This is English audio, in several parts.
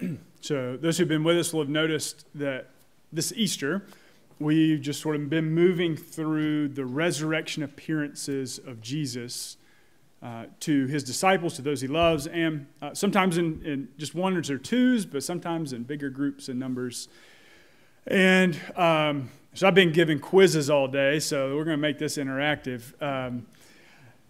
so, those who've been with us will have noticed that this Easter, we've just sort of been moving through the resurrection appearances of Jesus uh, to his disciples, to those he loves, and uh, sometimes in, in, just ones or twos, but sometimes in bigger groups and numbers. And um, so I've been giving quizzes all day, so we're going to make this interactive. Um,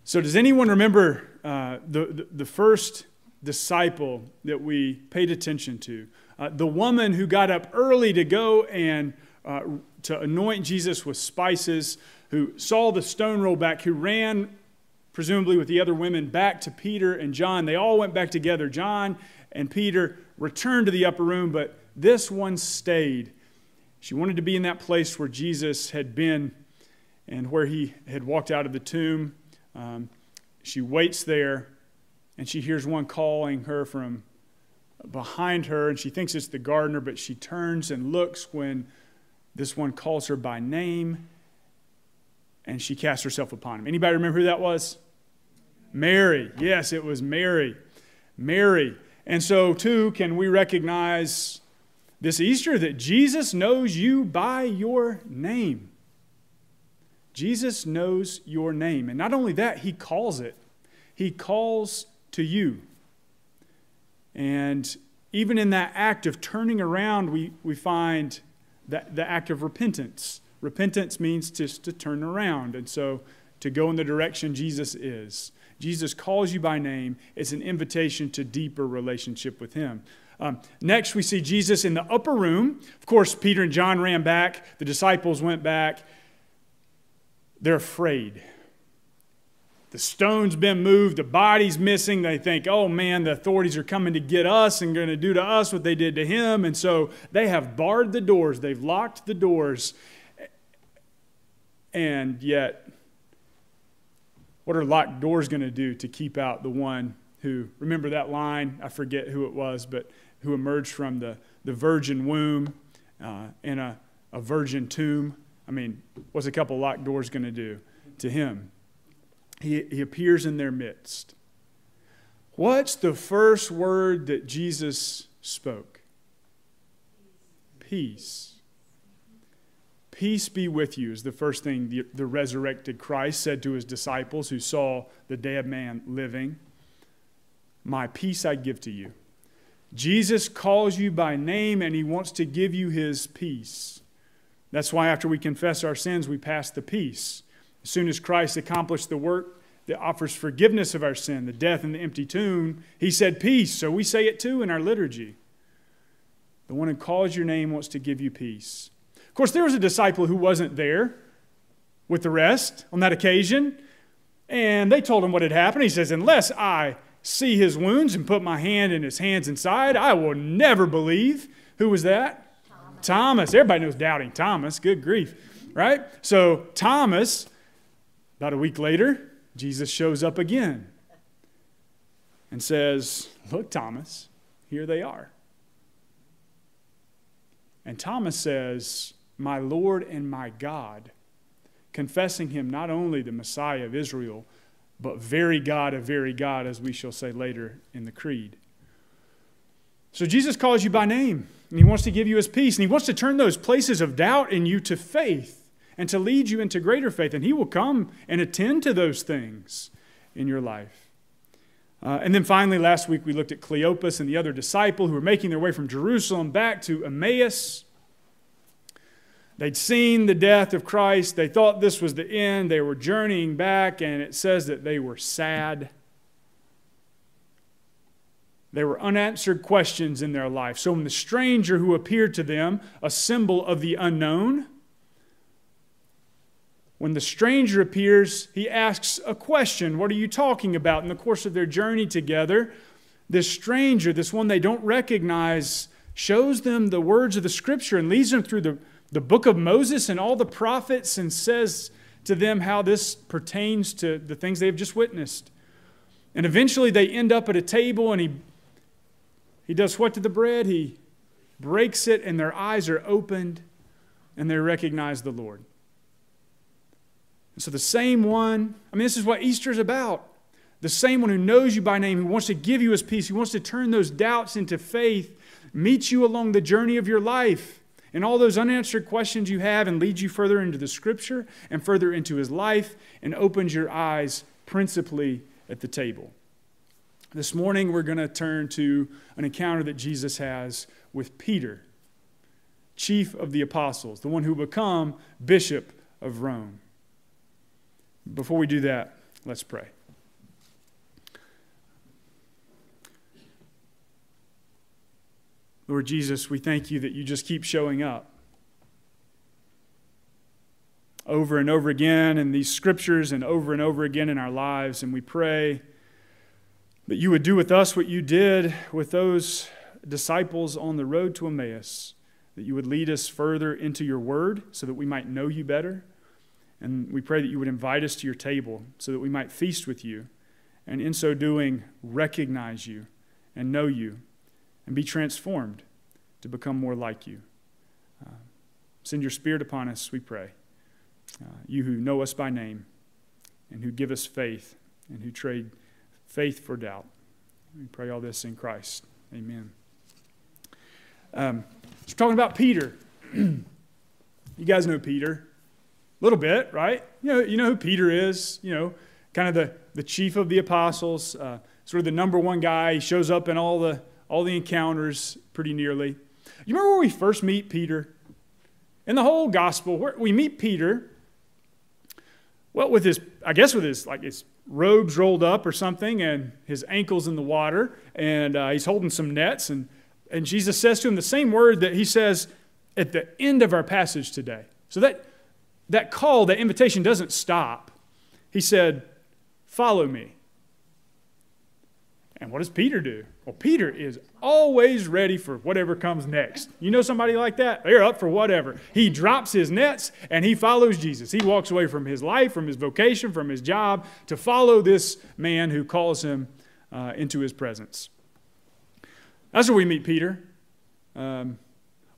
so, does anyone remember uh, the, the, the, first disciple that we paid attention to? Uh, the woman who got up early to go and uh, to anoint Jesus with spices, who saw the stone roll back, who ran, presumably with the other women, back to Peter and John. They all went back together. John and Peter returned to the upper room, but this one stayed. She wanted to be in that place where Jesus had been and where he had walked out of the tomb. Um, she waits there and she hears one calling her from behind her, and she thinks it's the gardener, but she turns and looks when this one calls her by name and she casts herself upon him. Anybody remember who that was? Mary. Yes, it was Mary. Mary. And so, too, can we recognize this Easter that Jesus knows you by your name? Jesus knows your name. And not only that, he calls it, he calls to you. And even in that act of turning around, we, we find that the act of repentance. Repentance means just to turn around. And so to go in the direction Jesus is. Jesus calls you by name. It's an invitation to deeper relationship with him. Um, next, we see Jesus in the upper room. Of course, Peter and John ran back, the disciples went back. They're afraid. The stone's been moved, the body's missing. They think, oh man, the authorities are coming to get us and going to do to us what they did to him. And so they have barred the doors, they've locked the doors. And yet, what are locked doors going to do to keep out the one who, remember that line? I forget who it was, but who emerged from the, the virgin womb uh, in a, a virgin tomb? I mean, what's a couple locked doors going to do to him? He, he appears in their midst. What's the first word that Jesus spoke? Peace. Peace be with you is the first thing the, the resurrected Christ said to his disciples who saw the dead man living. My peace I give to you. Jesus calls you by name and he wants to give you his peace. That's why after we confess our sins, we pass the peace. As soon as Christ accomplished the work that offers forgiveness of our sin, the death and the empty tomb, he said peace. So we say it too in our liturgy. The one who calls your name wants to give you peace. Of course, there was a disciple who wasn't there with the rest on that occasion, and they told him what had happened. He says, Unless I see his wounds and put my hand in his hands inside, I will never believe. Who was that? Thomas. Everybody knows doubting Thomas. Good grief, right? So, Thomas, about a week later, Jesus shows up again and says, Look, Thomas, here they are. And Thomas says, My Lord and my God, confessing him not only the Messiah of Israel, but very God of very God, as we shall say later in the Creed. So Jesus calls you by name, and he wants to give you his peace, and he wants to turn those places of doubt in you to faith and to lead you into greater faith, and he will come and attend to those things in your life. Uh, and then finally, last week we looked at Cleopas and the other disciple who were making their way from Jerusalem back to Emmaus. They'd seen the death of Christ. They thought this was the end. They were journeying back, and it says that they were sad. There were unanswered questions in their life. So when the stranger who appeared to them, a symbol of the unknown, when the stranger appears, he asks a question What are you talking about? In the course of their journey together, this stranger, this one they don't recognize, shows them the words of the scripture and leads them through the, the book of Moses and all the prophets and says to them how this pertains to the things they have just witnessed. And eventually they end up at a table and he he does what to the bread? He breaks it, and their eyes are opened, and they recognize the Lord. And so the same one, I mean, this is what Easter is about. the same one who knows you by name, who wants to give you his peace, who wants to turn those doubts into faith, meets you along the journey of your life and all those unanswered questions you have and leads you further into the scripture and further into his life and opens your eyes principally at the table. This morning, we're going to turn to an encounter that Jesus has with Peter, chief of the apostles, the one who will become bishop of Rome. Before we do that, let's pray. Lord Jesus, we thank you that you just keep showing up over and over again in these scriptures and over and over again in our lives. And we pray that you would do with us what you did with those disciples on the road to Emmaus, that you would lead us further into your word so that we might know you better. And we pray that you would invite us to your table so that we might feast with you, and in so doing, recognize you and know you and be transformed to become more like you. Uh, send your spirit upon us, we pray. Uh, you who know us by name and who give us faith and who trade faith for doubt. We pray all this in Christ. Amen. Um, we're talking about Peter. you guys know Peter little bit, right? You know, you know who Peter is. You know, kind of the, the chief of the apostles, uh, sort of the number one guy. He shows up in all the all the encounters pretty nearly. You remember where we first meet Peter? In the whole gospel, where we meet Peter, well, with his, I guess with his, like his robes rolled up or something, and his ankles in the water, and uh, he's holding some nets, and, and Jesus says to him the same word that he says at the end of our passage today. So that, that call, that invitation doesn't stop. He said, Follow me. And what does Peter do? Well, Peter is always ready for whatever comes next. You know somebody like that? They're up for whatever. He drops his nets and he follows Jesus. He walks away from his life, from his vocation, from his job to follow this man who calls him uh, into his presence. That's where we meet Peter. Um,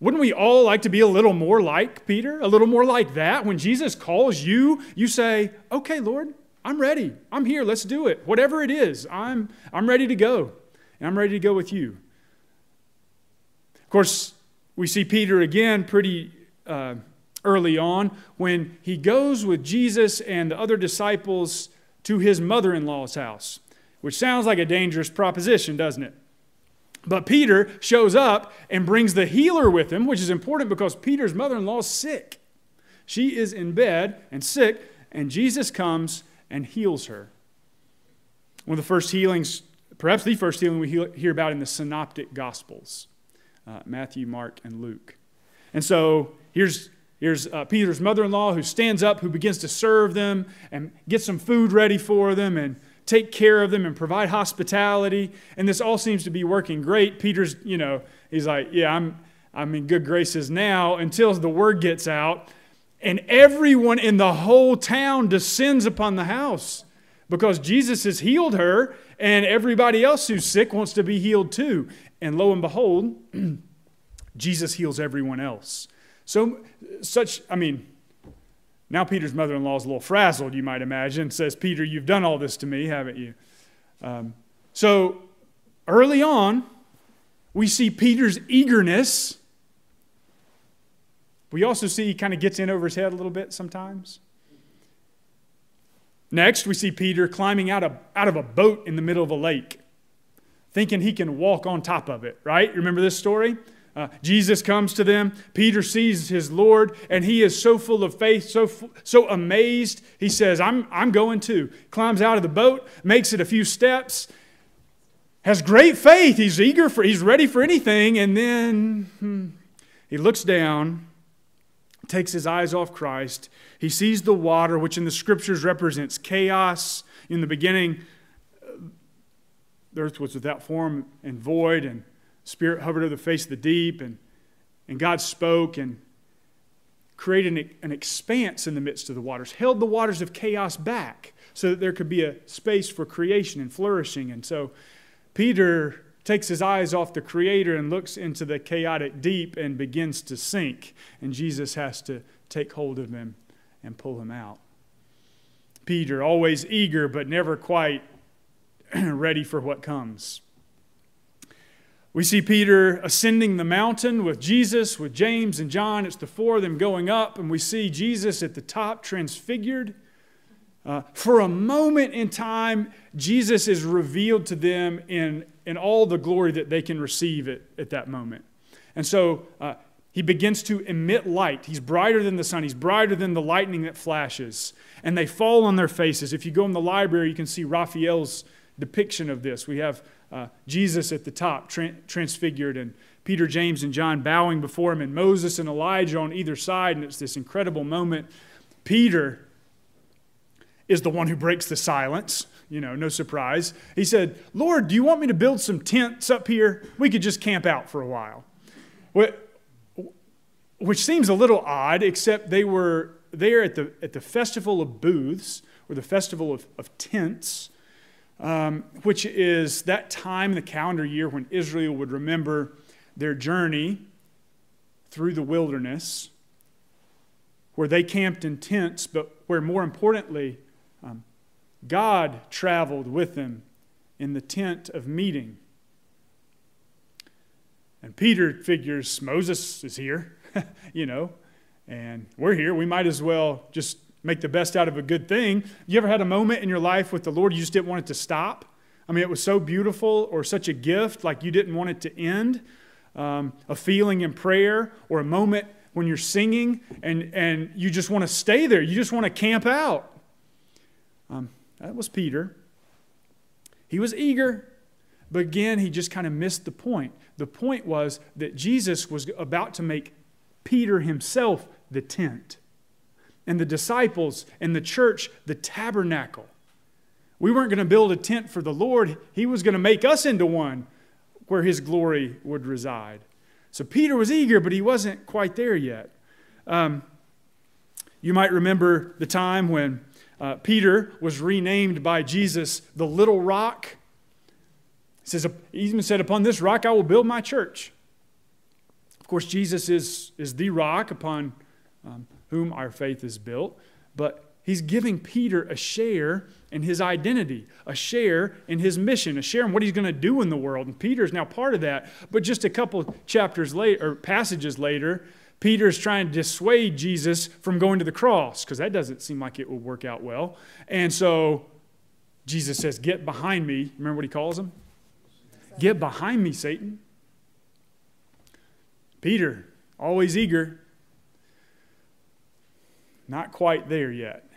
wouldn't we all like to be a little more like Peter? A little more like that? When Jesus calls you, you say, Okay, Lord, I'm ready. I'm here. Let's do it. Whatever it is, I'm, I'm ready to go. And I'm ready to go with you. Of course, we see Peter again pretty uh, early on when he goes with Jesus and the other disciples to his mother in law's house, which sounds like a dangerous proposition, doesn't it? But Peter shows up and brings the healer with him, which is important because Peter's mother in law is sick. She is in bed and sick, and Jesus comes and heals her. One of the first healings, perhaps the first healing we hear about in the synoptic gospels uh, Matthew, Mark, and Luke. And so here's, here's uh, Peter's mother in law who stands up, who begins to serve them and get some food ready for them and take care of them and provide hospitality. And this all seems to be working great. Peter's, you know, he's like, yeah, I'm, I'm in good graces now until the word gets out and everyone in the whole town descends upon the house because Jesus has healed her, and everybody else who's sick wants to be healed too. And lo and behold, Jesus heals everyone else. So, such, I mean, now Peter's mother in law is a little frazzled, you might imagine, says, Peter, you've done all this to me, haven't you? Um, so, early on, we see Peter's eagerness we also see he kind of gets in over his head a little bit sometimes. Next, we see Peter climbing out of, out of a boat in the middle of a lake, thinking he can walk on top of it, right? Remember this story? Uh, Jesus comes to them. Peter sees his Lord, and he is so full of faith, so, so amazed. He says, I'm, I'm going too. Climbs out of the boat, makes it a few steps, has great faith. He's eager for, he's ready for anything, and then hmm, he looks down takes his eyes off Christ. He sees the water, which in the scriptures represents chaos. In the beginning, the earth was without form and void, and spirit hovered over the face of the deep, and, and God spoke and created an, an expanse in the midst of the waters, held the waters of chaos back so that there could be a space for creation and flourishing. And so Peter takes his eyes off the Creator and looks into the chaotic deep and begins to sink. And Jesus has to take hold of him and pull him out. Peter, always eager but never quite ready for what comes. We see Peter ascending the mountain with Jesus, with James and John. It's the four of them going up, and we see Jesus at the top transfigured. Uh, for a moment in time, Jesus is revealed to them in, in all the glory that they can receive at, at that moment. And so uh, he begins to emit light. He's brighter than the sun, he's brighter than the lightning that flashes. And they fall on their faces. If you go in the library, you can see Raphael's depiction of this. We have uh, Jesus at the top, tra- transfigured, and Peter, James, and John bowing before him, and Moses and Elijah on either side. And it's this incredible moment. Peter is the one who breaks the silence. You know, no surprise. He said, Lord, do you want me to build some tents up here? We could just camp out for a while. Which seems a little odd, except they were there at the, at the festival of booths, or the festival of, of tents um, which is that time in the calendar year when Israel would remember their journey through the wilderness, where they camped in tents, but where more importantly, um, God traveled with them in the tent of meeting. And Peter figures Moses is here, you know, and we're here. We might as well just make the best out of a good thing. You ever had a moment in your life with the Lord you just didn't want it to stop? I mean, it was so beautiful or such a gift, like you didn't want it to end. Um, a feeling in prayer or a moment when you're singing and, and you just want to stay there. You just want to camp out. Um, that was Peter. He was eager, but again, he just kind of missed the point. The point was that Jesus was about to make Peter himself the tent and the disciples and the church the tabernacle. We weren't going to build a tent for the Lord, He was going to make us into one where His glory would reside. So Peter was eager, but he wasn't quite there yet. Um, you might remember the time when uh, Peter was renamed by Jesus the little rock. He says, he even said, Upon this rock I will build my church. Of course, Jesus is, is the rock upon um, whom our faith is built. But he's giving Peter a share in his identity, a share in his mission, a share in what he's going to do in the world. And Peter's now part of that. But just a couple chapters later, or passages later, Peter's trying to dissuade Jesus from going to the cross because that doesn't seem like it will work out well. And so Jesus says, Get behind me. Remember what he calls him? Get behind me, Satan. Peter, always eager, not quite there yet.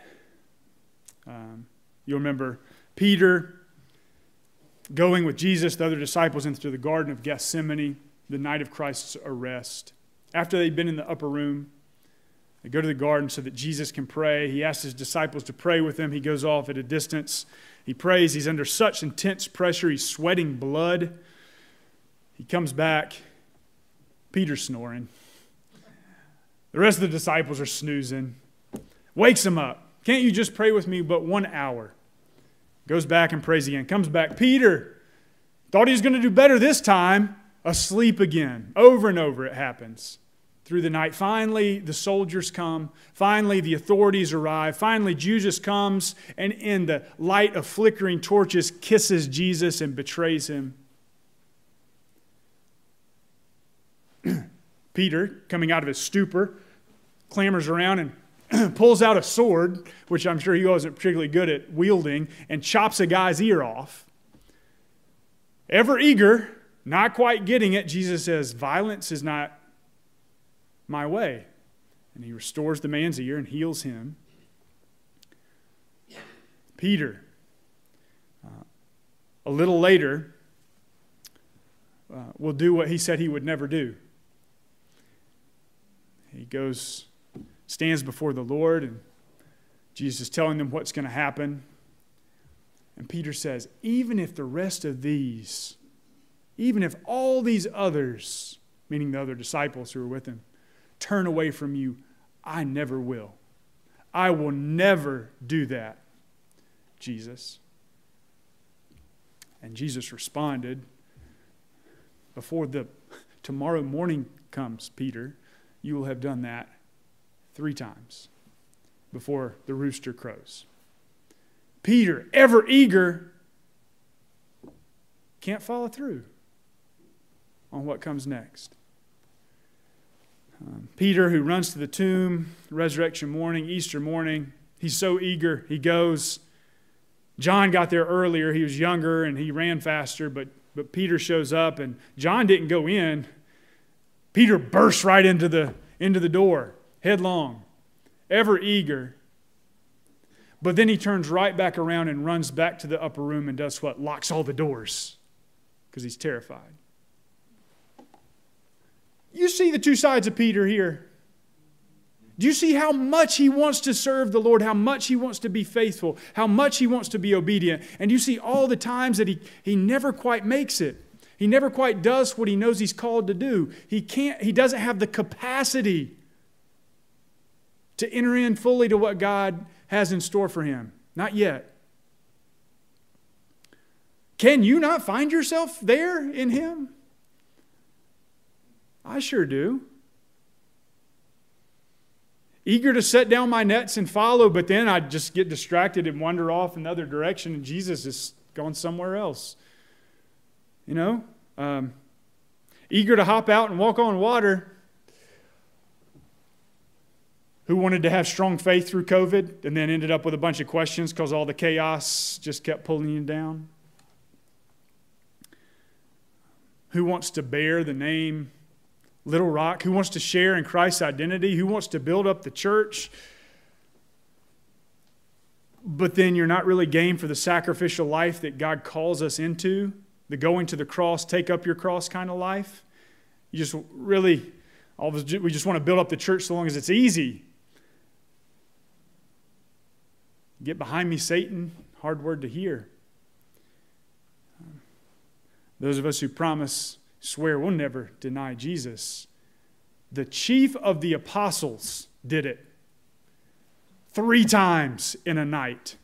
Um, you'll remember Peter going with Jesus, the other disciples, into the Garden of Gethsemane the night of Christ's arrest. After they'd been in the upper room, they go to the garden so that Jesus can pray. He asks his disciples to pray with him. He goes off at a distance. He prays. He's under such intense pressure. He's sweating blood. He comes back. Peter's snoring. The rest of the disciples are snoozing wakes him up. Can't you just pray with me but one hour? Goes back and prays again. Comes back. Peter thought he was going to do better this time. Asleep again. Over and over it happens. Through the night. Finally, the soldiers come. Finally, the authorities arrive. Finally, Jesus comes and, in the light of flickering torches, kisses Jesus and betrays him. Peter, coming out of his stupor, clambers around and pulls out a sword, which I'm sure he wasn't particularly good at wielding, and chops a guy's ear off. Ever eager, not quite getting it, Jesus says, Violence is not my way. And he restores the man's ear and heals him. Peter, uh, a little later, uh, will do what he said he would never do. He goes stands before the Lord, and Jesus is telling them what's going to happen. And Peter says, even if the rest of these, even if all these others, meaning the other disciples who are with him, turn away from you, I never will. I will never do that, Jesus. And Jesus responded, Before the tomorrow morning comes, Peter, you will have done that three times before the rooster crows. Peter, ever eager, can't follow through on what comes next. Um, Peter, who runs to the tomb, resurrection morning, Easter morning, he's so eager. He goes. John got there earlier. He was younger and he ran faster, but, but Peter shows up, and John didn't go in. Peter bursts right into the, into the door, headlong, ever eager. But then he turns right back around and runs back to the upper room and does what? Locks all the doors because he's terrified. You see the two sides of Peter here. Do you see how much he wants to serve the Lord, how much he wants to be faithful, how much he wants to be obedient? And you see all the times that he, he never quite makes it. He never quite does what he knows he's called to do. He can't, he doesn't have the capacity to enter in fully to what God has in store for him. Not yet. Can you not find yourself there in him? I sure do. Eager to set down my nets and follow, but then I just get distracted and wander off another direction, and Jesus is going somewhere else. You know? Um, eager to hop out and walk on water. Who wanted to have strong faith through COVID and then ended up with a bunch of questions because all the chaos just kept pulling you down? Who wants to bear the name Little Rock, who wants to share in Christ's identity, who wants to build up the church, but then you're not really game for the sacrificial life that God calls us into, the going to the cross, take up your cross kind of life. You just really, all we just want to build up the church so long as it's easy. Get behind me, Satan. Hard word to hear. Those of us who promise swear we'll never deny Jesus. The chief of the apostles did it three times in a night.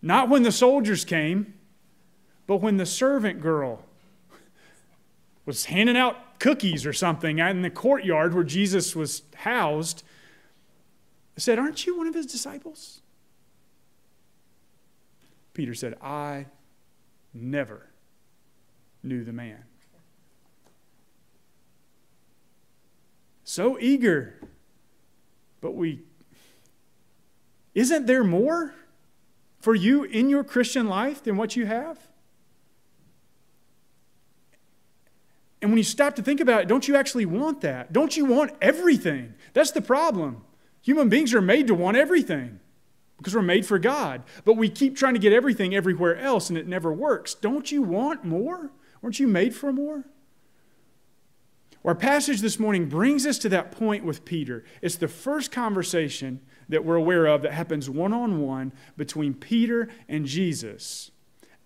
Not when the soldiers came, but when the servant girl was handing out cookies or something in the courtyard where Jesus was housed, said, Aren't you one of his disciples? Peter said, I never knew the man. So eager, but we. Isn't there more for you in your Christian life than what you have? And when you stop to think about it, don't you actually want that? Don't you want everything? That's the problem. Human beings are made to want everything because we're made for God. But we keep trying to get everything everywhere else and it never works. Don't you want more? Weren't you made for more? Our passage this morning brings us to that point with Peter. It's the first conversation that we're aware of that happens one on one between Peter and Jesus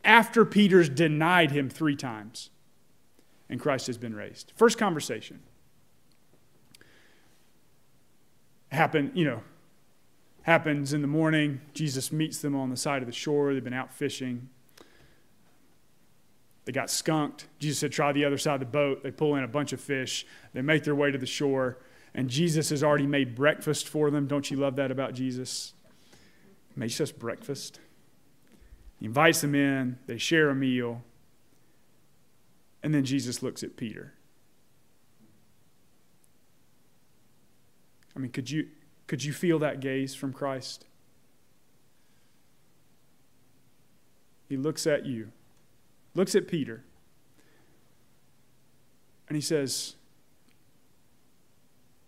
after Peter's denied him three times and Christ has been raised. First conversation. Happen, you know, happens in the morning. Jesus meets them on the side of the shore. They've been out fishing. They got skunked. Jesus said, try the other side of the boat. They pull in a bunch of fish. They make their way to the shore. And Jesus has already made breakfast for them. Don't you love that about Jesus? He makes us breakfast. He invites them in. They share a meal. And then Jesus looks at Peter. I mean, could you, could you feel that gaze from Christ? He looks at you looks at Peter and he says,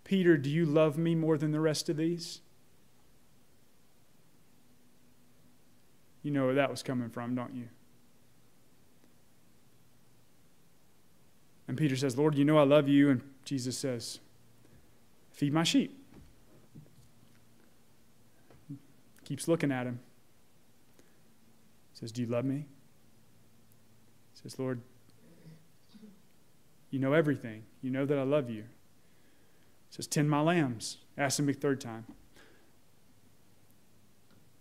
Peter, do you love me more than the rest of these? You know where that was coming from, don't you? And Peter says, Lord, you know I love you. And Jesus says, Feed my sheep. Keeps looking at him. Says, Do you love me? says, Lord, you know everything. You know that I love you. Says, Tend my lambs. Ask him a third time.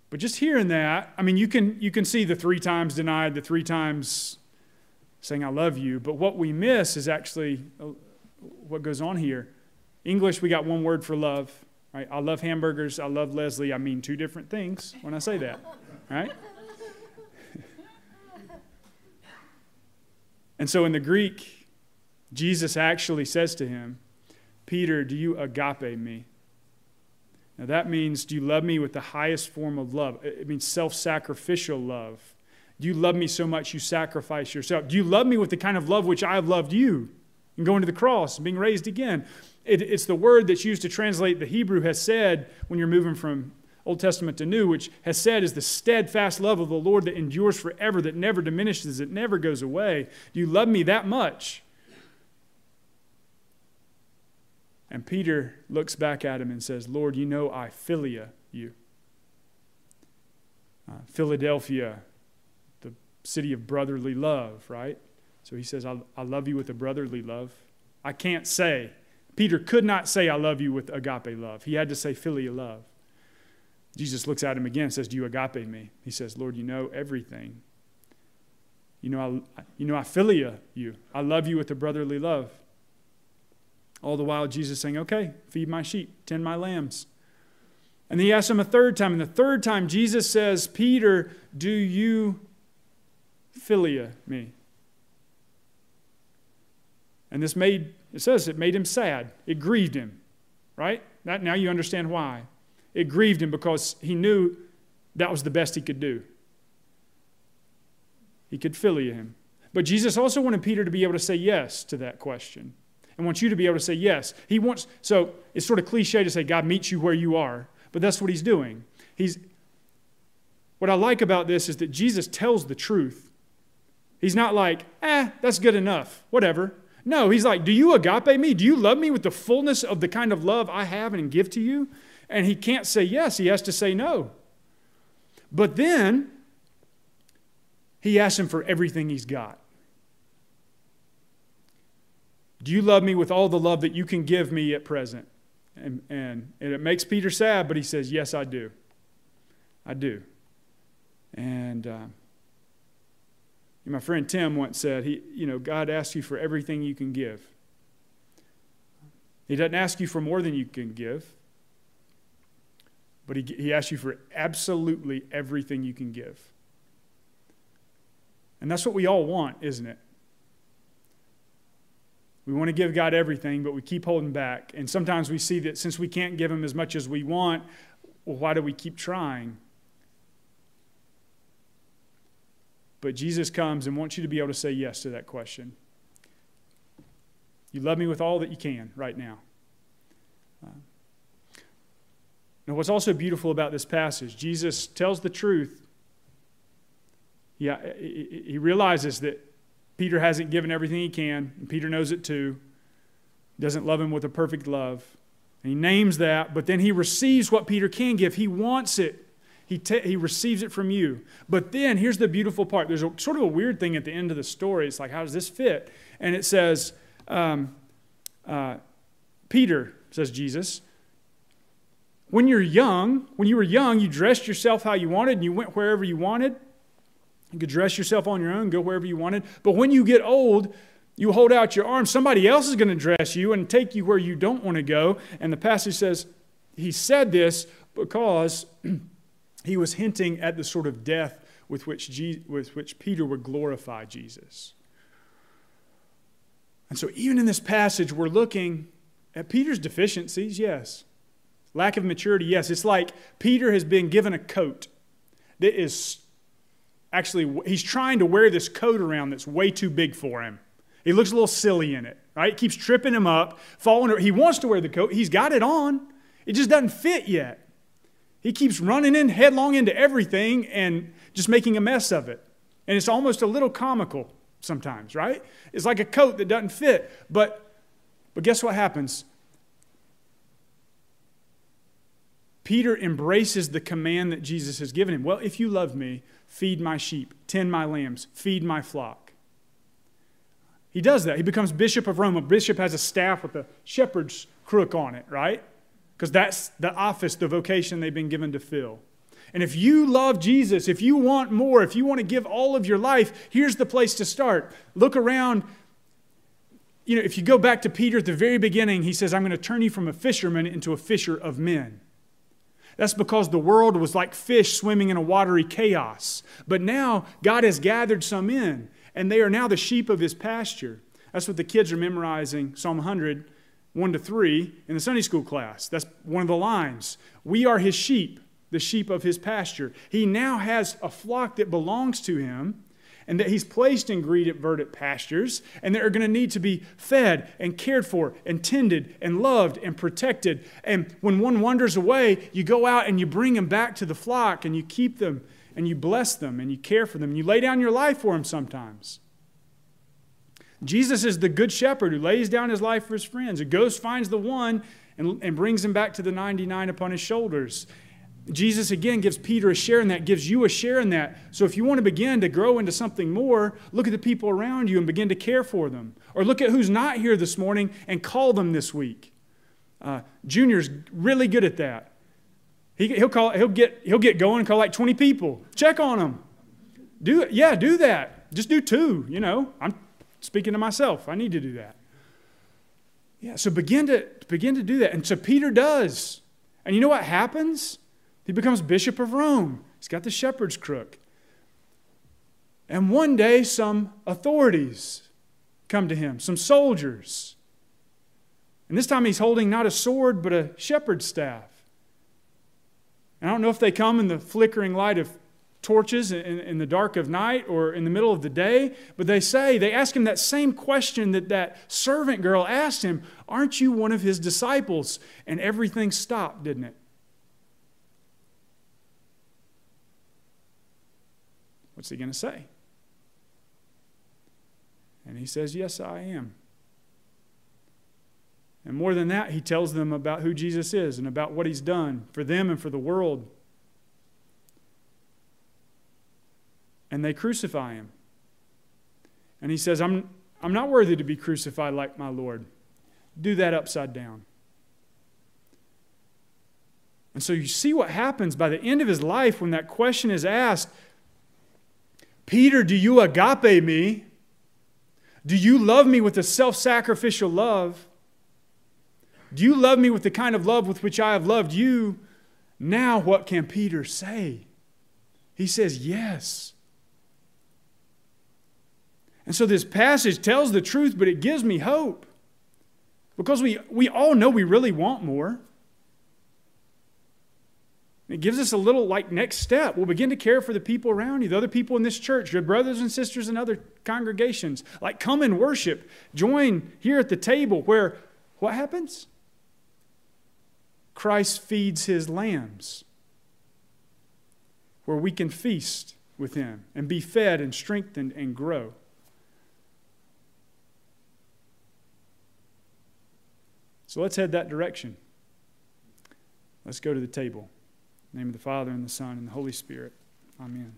But just hearing that, I mean, you can, you can see the three times denied, the three times saying, I love you. But what we miss is actually uh, what goes on here. English, we got one word for love. Right? I love hamburgers. I love Leslie. I mean two different things when I say that. Right? And so in the Greek, Jesus actually says to him, Peter, do you agape me? Now that means, do you love me with the highest form of love? It means self sacrificial love. Do you love me so much you sacrifice yourself? Do you love me with the kind of love which I have loved you? And going to the cross and being raised again. It, it's the word that's used to translate the Hebrew hesed when you're moving from Old Testament to New, which hesed is the steadfast love of the Lord that endures forever, that never diminishes, it never goes away. Do you love me that much? And Peter looks back at him and says, Lord, you know I philia you. Uh, Philadelphia, the city of brotherly love, right? So he says, I, I love you with a brotherly love. I can't say, Peter could not say, I love you with agape love. He had to say philia love. Jesus looks at him again and says, Do you agape me? He says, Lord, you know everything. You know, I, you know, I philia you. I love you with a brotherly love. All the while, Jesus saying, Okay, feed my sheep, tend my lambs. And then he asks him a third time. And the third time, Jesus says, Peter, do you philia me? And this made, it says, it made him sad. It grieved him, right? That, now you understand why. It grieved him because he knew that was the best he could do. He could philia him. But Jesus also wanted Peter to be able to say yes to that question and wants you to be able to say yes. He wants, so it's sort of cliche to say God meets you where you are, but that's what he's doing. He's, what I like about this is that Jesus tells the truth. He's not like, eh, that's good enough, whatever. No, he's like, do you agape me? Do you love me with the fullness of the kind of love I have and give to you? And he can't say yes, he has to say no. But then he asks him for everything he's got. Do you love me with all the love that you can give me at present? And, and, and it makes Peter sad, but he says, Yes, I do. I do. And uh, my friend Tim once said, he, you know, God asks you for everything you can give. He doesn't ask you for more than you can give, but he, he asks you for absolutely everything you can give. And that's what we all want, isn't it? We want to give God everything, but we keep holding back. And sometimes we see that since we can't give Him as much as we want, well, why do we keep trying? But Jesus comes and wants you to be able to say yes to that question. You love me with all that you can right now. Uh, now, what's also beautiful about this passage, Jesus tells the truth. Yeah, he realizes that Peter hasn't given everything he can, and Peter knows it too. Doesn't love him with a perfect love. And he names that, but then he receives what Peter can give. He wants it. He, he receives it from you. But then here's the beautiful part. There's a, sort of a weird thing at the end of the story. It's like, how does this fit? And it says, um, uh, Peter, says Jesus, when you're young, when you were young, you dressed yourself how you wanted and you went wherever you wanted. You could dress yourself on your own, go wherever you wanted. But when you get old, you hold out your arms. Somebody else is going to dress you and take you where you don't want to go. And the passage says he said this because he was hinting at the sort of death with which, with which Peter would glorify Jesus. And so, even in this passage, we're looking at Peter's deficiencies, yes. Lack of maturity, yes. It's like Peter has been given a coat that is actually, he's trying to wear this coat around that's way too big for him. He looks a little silly in it, right? It keeps tripping him up, falling. He wants to wear the coat. He's got it on. It just doesn't fit yet. He keeps running in headlong into everything and just making a mess of it. And it's almost a little comical sometimes, right? It's like a coat that doesn't fit. But, but guess what happens? Peter embraces the command that Jesus has given him. Well, if you love me, feed my sheep, tend my lambs, feed my flock. He does that. He becomes bishop of Rome. A bishop has a staff with a shepherd's crook on it, right? Because that's the office, the vocation they've been given to fill. And if you love Jesus, if you want more, if you want to give all of your life, here's the place to start. Look around. You know, if you go back to Peter at the very beginning, he says, I'm going to turn you from a fisherman into a fisher of men. That's because the world was like fish swimming in a watery chaos. But now God has gathered some in. and they are now the sheep of his pasture. That's what the kids are memorizing Psalm 100, 1 to 3 in the Sunday school class. That's one of the lines. We are his sheep, the sheep of his pasture. He now has a flock that belongs to him and that he's placed in green verdant pastures, and that are going to need to be fed and cared for and tended and loved and protected. And when one wanders away, you go out and you bring them back to the flock and you keep them and you bless them and you care for them. You lay down your life for them sometimes. Jesus is the good shepherd who lays down his life for his friends, who goes, finds the one, and, and brings him back to the 99 upon his shoulders. Jesus again gives Peter a share in that, gives you a share in that. So if you want to begin to grow into something more, look at the people around you and begin to care for them. Or look at who's not here this morning and call them this week. Uh, Junior's really good at that. He, will call, he'll, get, he'll get going and call like 20 people. Check on them. Do. Yeah, do that. Just do two, you know. I'm speaking to myself. I need to do that. Yeah, so begin to, begin to do that. And so Peter does. And you know what happens? He becomes Bishop of Rome. He's got the shepherd's crook. And one day, some authorities come to him, some soldiers. And this time, he's holding not a sword, but a shepherd's staff. And I don't know if they come in the flickering light of torches in, in, the dark of night or in the middle of the day, but they say, they ask him that same question that that servant girl asked him Aren't you one of his disciples? And everything stopped, didn't it? What's he going to say? And he says, Yes, I am. And more than that, he tells them about who Jesus is and about what he's done for them and for the world. And they crucify him. And he says, I'm, I'm not worthy to be crucified like my Lord. Do that upside down. And so you see what happens by the end of his life when that question is asked Peter, do you agape me? Do you love me with a self sacrificial love? Do you love me with the kind of love with which I have loved you? Now, what can Peter say? He says, Yes. And so this passage tells the truth, but it gives me hope. Because we, we all know we really want more. It gives us a little like next step. We'll begin to care for the people around you, the other people in this church, your brothers and sisters in other congregations. Like come and worship. Join here at the table where what happens? Christ feeds his lambs. Where we can feast with him and be fed and strengthened and grow. So let's head that direction. Let's go to the table name of the Father, and the Son, and the Holy Spirit. Amen.